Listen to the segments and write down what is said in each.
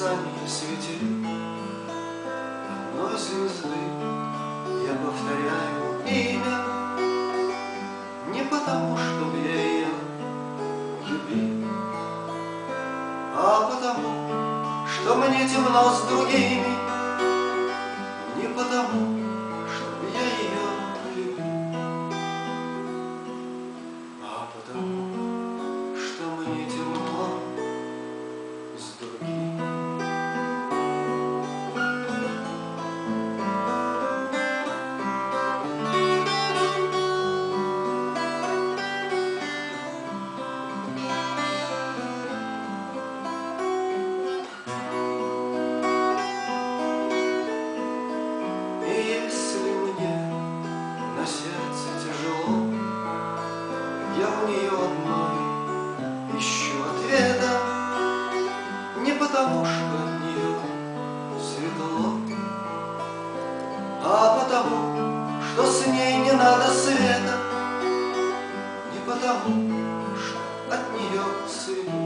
свете. Одной звезды я повторяю имя не потому, чтобы я ее любил, а потому, что мне темно с другими, не потому, чтобы я ее любил, а потому, что мне темно одной ищу ответа, Не потому, что от нее светло, А потому, что с ней не надо света, Не потому, что от нее светло.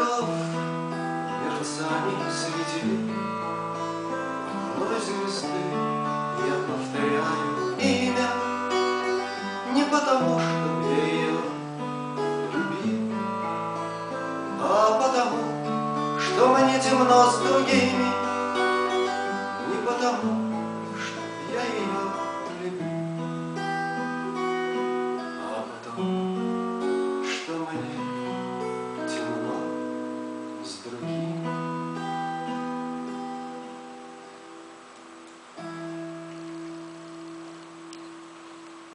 дорог Мерцаний среди одной звезды. Я повторяю имя Не потому, что я ее любил А потому, что мне темно с другими.